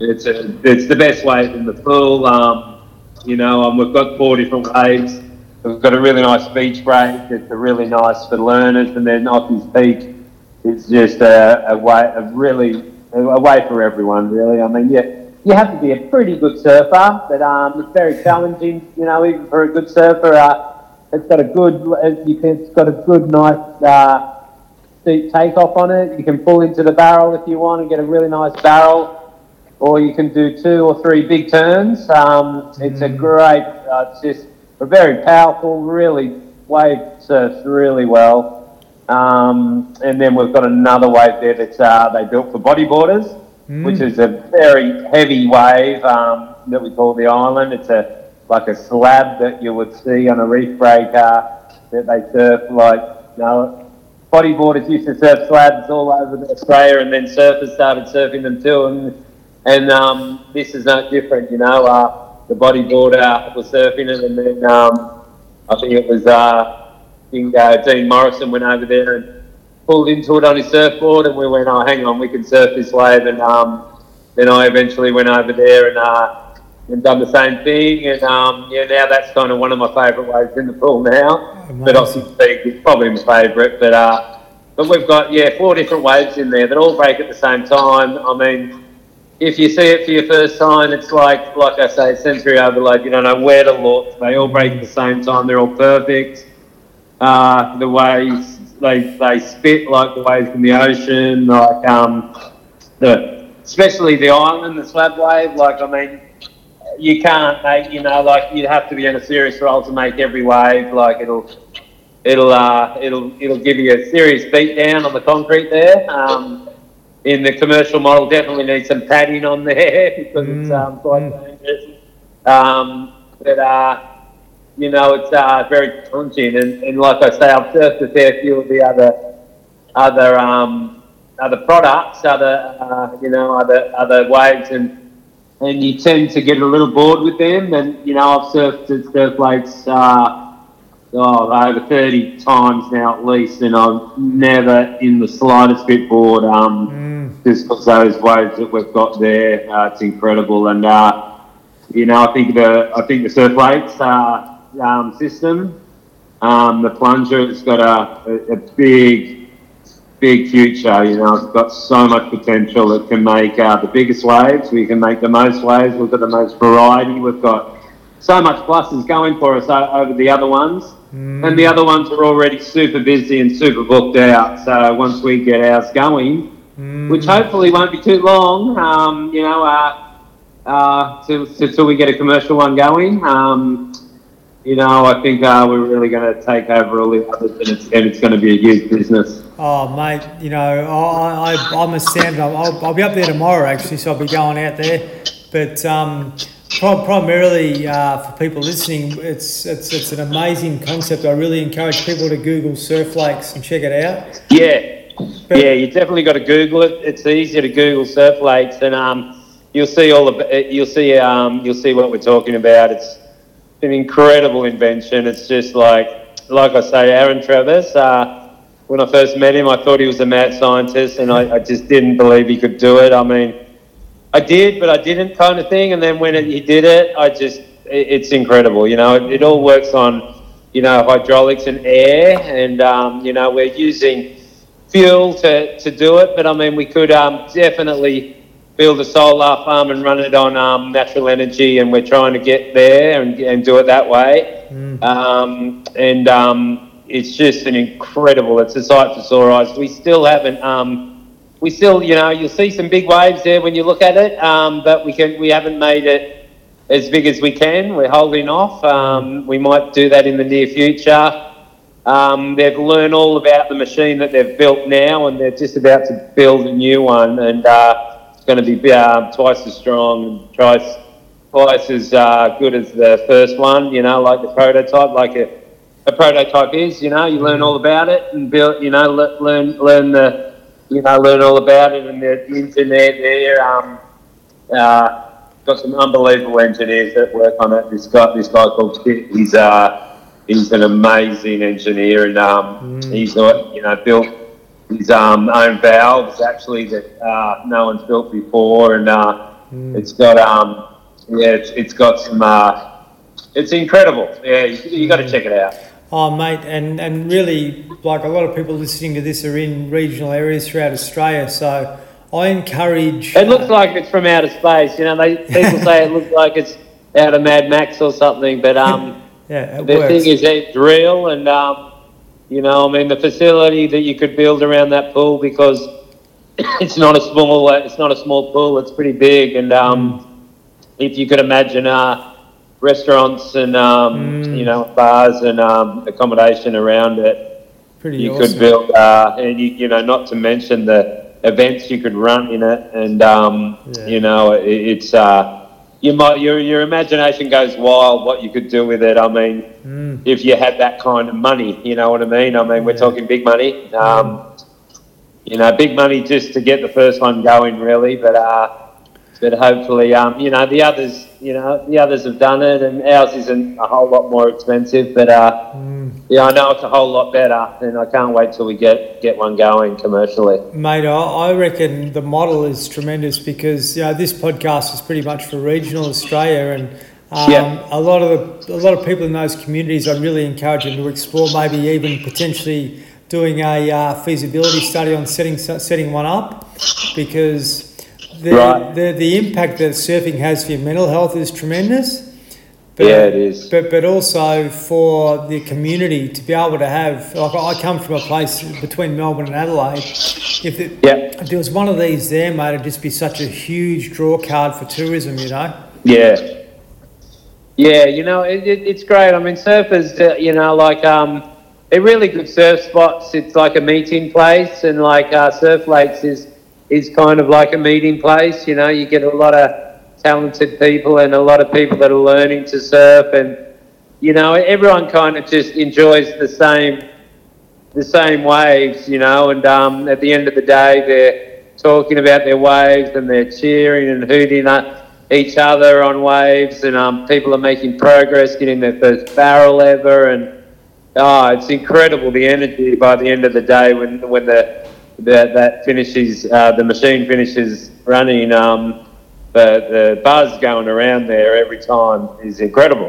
it's a it's the best wave in the pool. Um, you know, um, we've got four different waves. We've got a really nice beach break. It's a really nice for learners, and then Occy's Peak is just a, a way, a really a way for everyone. Really, I mean, yeah, you have to be a pretty good surfer, but um, it's very challenging. You know, even for a good surfer, uh, it's got a good, you can, it's got a good, nice uh, steep takeoff on it. You can pull into the barrel if you want and get a really nice barrel, or you can do two or three big turns. Um, it's a great, uh, it's just a very powerful, really wave surfs really well. Um, and then we've got another wave there that uh, they built for bodyboarders, which is a very heavy wave um, that we call the island. It's a like a slab that you would see on a reef breaker that they surf like you know bodyboarders used to surf slabs all over Australia and then surfers started surfing them too and and um, this is no different you know uh, the bodyboarder was surfing it and then um, I think it was uh, think uh, Dean Morrison went over there and pulled into it on his surfboard and we went oh hang on we can surf this wave and um, then I eventually went over there and uh, and done the same thing. And um, yeah, now that's kind of one of my favourite waves in the pool now. Amazing. But obviously, it's probably my favourite. But uh, but we've got yeah four different waves in there that all break at the same time. I mean, if you see it for your first time, it's like like I say, sensory overload. You don't know where to look. They all break at the same time. They're all perfect. Uh, the waves they they spit like the waves in the ocean. Like um, the especially the island, the slab wave. Like I mean you can't make, you know, like you'd have to be in a serious roll to make every wave. Like it'll, it'll, uh, it'll, it'll give you a serious beat down on the concrete there. Um, in the commercial model, definitely need some padding on there because it's um, quite dangerous. Um, but uh, you know, it's uh, very challenging, and, and like I say, I've surfed a fair few of the other, other, um, other products, other, uh, you know, other, other waves and and you tend to get a little bored with them. And you know, I've surfed at surf lakes uh, oh, over thirty times now at least, and I'm never in the slightest bit bored. Um, Mm. Just because those waves that we've got there, uh, it's incredible. And uh, you know, I think the I think the surf lakes uh, um, system, um, the plunger has got a, a, a big big future. You know, it's got so much potential. It can make uh, the biggest waves. We can make the most waves. We've got the most variety. We've got so much pluses going for us over the other ones. And the other ones are already super busy and super booked out. So once we get ours going, which hopefully won't be too long, um, you know, uh, uh, till, we get a commercial one going. Um, you know, I think uh, we're really going to take over all the others, and it's, and it's going to be a huge business. Oh, mate, you know, I, I, I'm a stand up. I'll, I'll be up there tomorrow, actually, so I'll be going out there. But um, pri- primarily uh, for people listening, it's, it's, it's an amazing concept. I really encourage people to Google surf lakes and check it out. Yeah, yeah, you definitely got to Google it. It's easier to Google surf lakes, and um, you'll see all the you'll see um, you'll see what we're talking about. It's an incredible invention. It's just like like I say, Aaron Trevis. Uh, when I first met him, I thought he was a mad scientist, and I, I just didn't believe he could do it. I mean, I did, but I didn't, kind of thing. And then when it, he did it, I just it, it's incredible. You know, it, it all works on you know hydraulics and air, and um, you know we're using fuel to, to do it, but I mean, we could um, definitely build a solar farm and run it on um, natural energy, and we're trying to get there and, and do it that way. Um, and um, it's just an incredible, it's a sight for sore eyes. We still haven't, um, we still, you know, you'll see some big waves there when you look at it, um, but we can, we haven't made it as big as we can. We're holding off. Um, we might do that in the near future. Um, they've learned all about the machine that they've built now, and they're just about to build a new one, and uh, it's going to be uh, twice as strong, and twice twice as uh, good as the first one. You know, like the prototype, like a, a prototype is. You know, you learn all about it and build. You know, le- learn learn the you know learn all about it and the internet there. Um, uh, got some unbelievable engineers that work on it. This guy, this guy called Kit, he's uh, he's an amazing engineer, and um, he's got you know built his um, own valves actually that uh, no one's built before, and uh, it's got um, yeah, it's, it's got some. Uh, it's incredible. Yeah, you, you got to check it out. Oh, mate, and, and really, like a lot of people listening to this are in regional areas throughout Australia, so I encourage. It looks like it's from outer space. You know, they people say it looks like it's out of Mad Max or something, but um. yeah, it the works. thing is, it's real, and um, you know, I mean, the facility that you could build around that pool because it's not a small, it's not a small pool. It's pretty big, and um, if you could imagine, uh, restaurants and um, Mm. you know, bars and um, accommodation around it, Pretty you awesome. could build, uh, and you, you know, not to mention the events you could run in it, and um, Yeah. you know, it, it's uh, you might your your imagination goes wild what you could do with it. I mean, Mm. if you had that kind of money, you know what I mean. I mean, we're Yeah. talking big money. Um, you know, big money just to get the first one going, really. But uh, but hopefully, um, you know, the others, you know, the others have done it, and ours isn't a whole lot more expensive. But uh, Mm. yeah, I know it's a whole lot better, and I can't wait till we get get one going commercially. Mate, I I reckon the model is tremendous because you know this podcast is pretty much for regional Australia, and um, Yeah. a lot of the, a lot of people in those communities. I really encourage them to explore, maybe even potentially doing a uh, feasibility study on setting setting one up, because the, Right. the the impact that surfing has for your mental health is tremendous. But, Yeah, it is. But, but also for the community to be able to have, like I come from a place between Melbourne and Adelaide. If, it, Yeah. if there was one of these there, mate, it'd just be such a huge draw card for tourism, you know? Yeah. Yeah, you know, it, it, it's great. I mean, surfers, uh, you know, like, um, they're really good surf spots. It's like a meeting place, and like uh, Surf Lakes is, is kind of like a meeting place. You know, you get a lot of talented people and a lot of people that are learning to surf, and, you know, everyone kind of just enjoys the same the same waves, you know, and um, at the end of the day, they're talking about their waves and they're cheering and hooting at each other on waves, and um, people are making progress, getting their first barrel ever, and oh, it's incredible the energy by the end of the day when when the, the that finishes, uh, the machine finishes running. Um, the, the buzz going around there every time is incredible.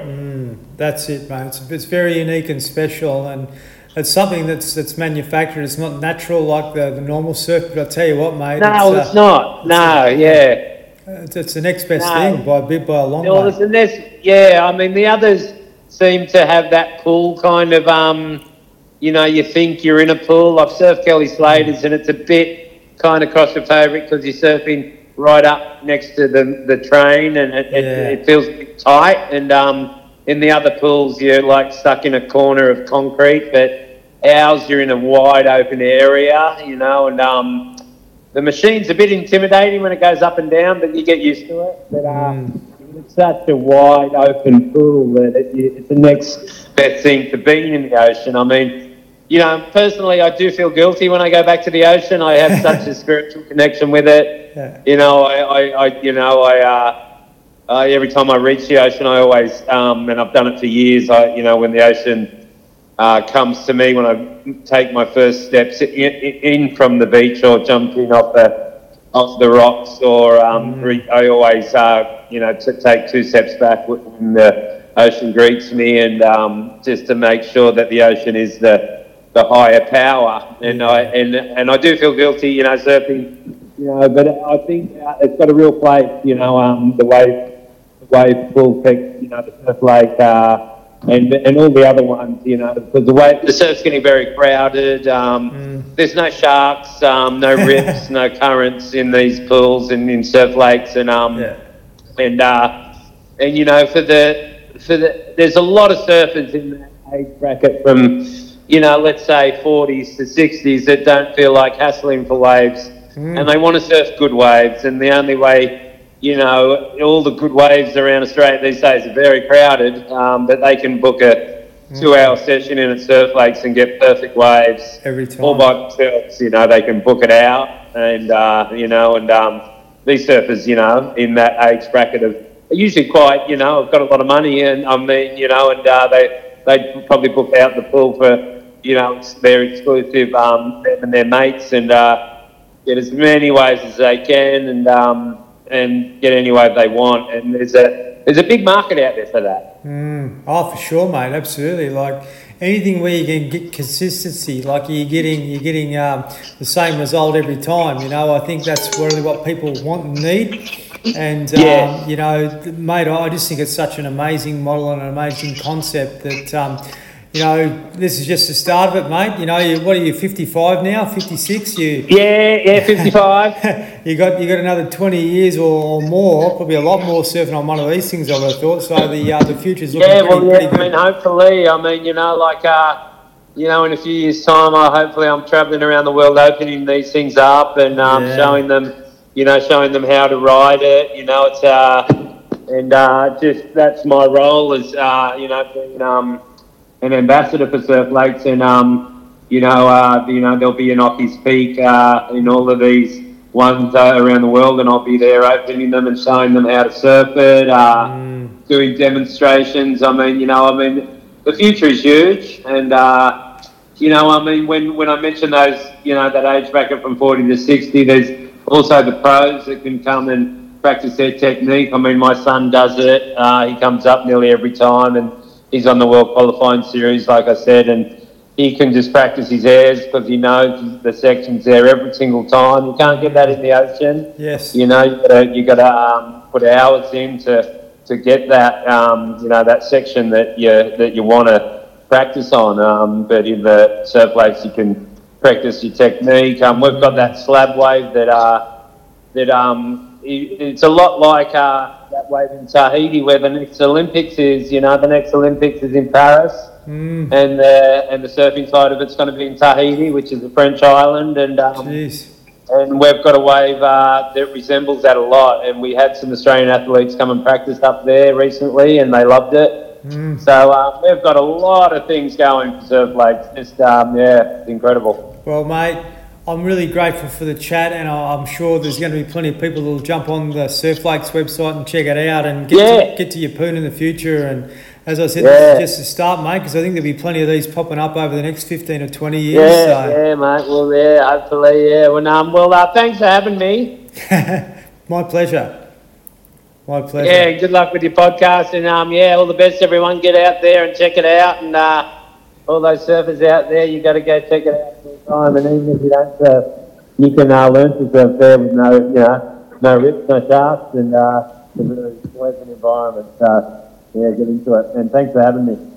That's it, mate. It's, it's very unique and special, and it's something that's that's manufactured. It's not natural like the, the normal surf. But I tell you what, mate, No, it's, it's not. No, yeah. It's, it's the next best No. thing by a bit by a long way. yeah, I mean, the others seem to have that pool kind of, um, you know, you think you're in a pool. I've surfed Kelly Slater's and it's a bit kind of claustrophobic because you're surfing right up next to the, the train and it, Yeah. it, it feels tight. And um, in the other pools, you're like stuck in a corner of concrete, but ours, you're in a wide open area, you know, and um, the machine's a bit intimidating when it goes up and down, but you get used to it. But um, it's such a wide open pool that it, it's the next best thing to being in the ocean. I mean, you know, personally, I do feel guilty when I go back to the ocean. I have such a spiritual connection with it. Yeah. You know, I, I, I you know, I. Uh, uh, every time I reach the ocean, I always, um, and I've done it for years. I, you know, when the ocean uh, comes to me, when I take my first steps in, in from the beach or jumping off the off the rocks, or um, re- I always, uh, you know, to take two steps back when the ocean greets me, and um, just to make sure that the ocean is the the higher power. And I and and I do feel guilty, you know, surfing, you know, but I think uh, it's got a real place, you know, um, the wave the wave pool pick, you know, the surf lake, uh, and and all the other ones, you know, because the way the surf's getting very crowded. Um, There's no sharks, um, no rips, no currents in these pools and in surf lakes, and um, Yeah. and uh, and you know, for the for the there's a lot of surfers in that age bracket from you know, let's say 40s to 60s that don't feel like hassling for waves, and they want to surf good waves, and the only way you know, all the good waves around Australia these days are very crowded, um, but they can book a two-hour session in at Surf Lakes and get perfect waves Every time. all by themselves. You know, they can book it out, and uh, you know, and um, these surfers, you know, in that age bracket of are usually quite, you know, have got a lot of money, and I mean, you know, and uh, they they probably book out the pool for, you know, their exclusive um, them and their mates, and uh, get as many waves as they can, and um, and get any wave they want. And there's a there's a big market out there for that. Mm. Oh, for sure, mate. Absolutely. Like anything where you can get consistency, like you're getting you're getting um, the same result every time. You know, I think that's really what people want and need. And Yeah. um, you know, mate, I just think it's such an amazing model and an amazing concept that. You know, this is just the start of it, mate. You know, you, what are you, 55 now, 56? You, Yeah, yeah, 55. you got you got another 20 years or more, probably a lot more surfing on one of these things. I would have thought. So the uh, the future's looking Yeah, pretty, well, pretty yeah, good. I mean, hopefully, I mean, you know, like, uh, you know, in a few years' time, I hopefully I'm travelling around the world opening these things up and um, Yeah. showing them, you know, showing them how to ride it. You know, it's, uh, and uh, just that's my role as uh, you know being um, an ambassador for Surf Lakes, and um, you know uh, you know there'll be an Occy's Peak uh, in all of these ones uh, around the world, and I'll be there opening them and showing them how to surf it, uh, Mm. doing demonstrations. I mean, you know, I mean, the future is huge, and uh, you know, I mean, when when I mention those, you know, that age bracket from forty to sixty, there's also the pros that can come and practice their technique. I mean, my son does it. Uh, he comes up nearly every time, and he's on the world qualifying series, like I said, and he can just practice his airs because he knows the section's there every single time. You can't get that in the ocean. Yes. You know, you gotta, you gotta um, put hours in to, to get that, um, you know, that section that you that you want to practice on. Um, but in the surf lakes, you can practice your technique. Um, we've got that slab wave that uh, that um, it, it's a lot like uh, that wave in Tahiti, where the next Olympics is. You know, the next Olympics is in Paris Mm. and the and the surfing side of it's going to be in Tahiti, which is a French island, and um, and we've got a wave uh, that resembles that a lot. And we had some Australian athletes come and practice up there recently, and they loved it. Mm. So uh, we've got a lot of things going for Surf Lakes. Just um, yeah, it's incredible. Well, mate, I'm really grateful for the chat, and I- I'm sure there's going to be plenty of people that'll jump on the Surf Lakes website and check it out and get Yeah. to, get to Yeppoon in the future. And as I said, Yeah. this is just a start, mate, because I think there'll be plenty of these popping up over the next 15 or 20 years. Yeah, yeah, mate. Well, yeah, hopefully, yeah. Well, um, well, uh, thanks for having me. My pleasure. My pleasure. Yeah, good luck with your podcast, and um, yeah, all the best, everyone. Get out there and check it out, and uh, all those surfers out there, you got to go check it out sometime. And even if you don't surf, you can uh, learn to surf there with no, you know, no rips, no sharks, and uh, it's a really pleasant environment. So yeah, get into it. And thanks for having me.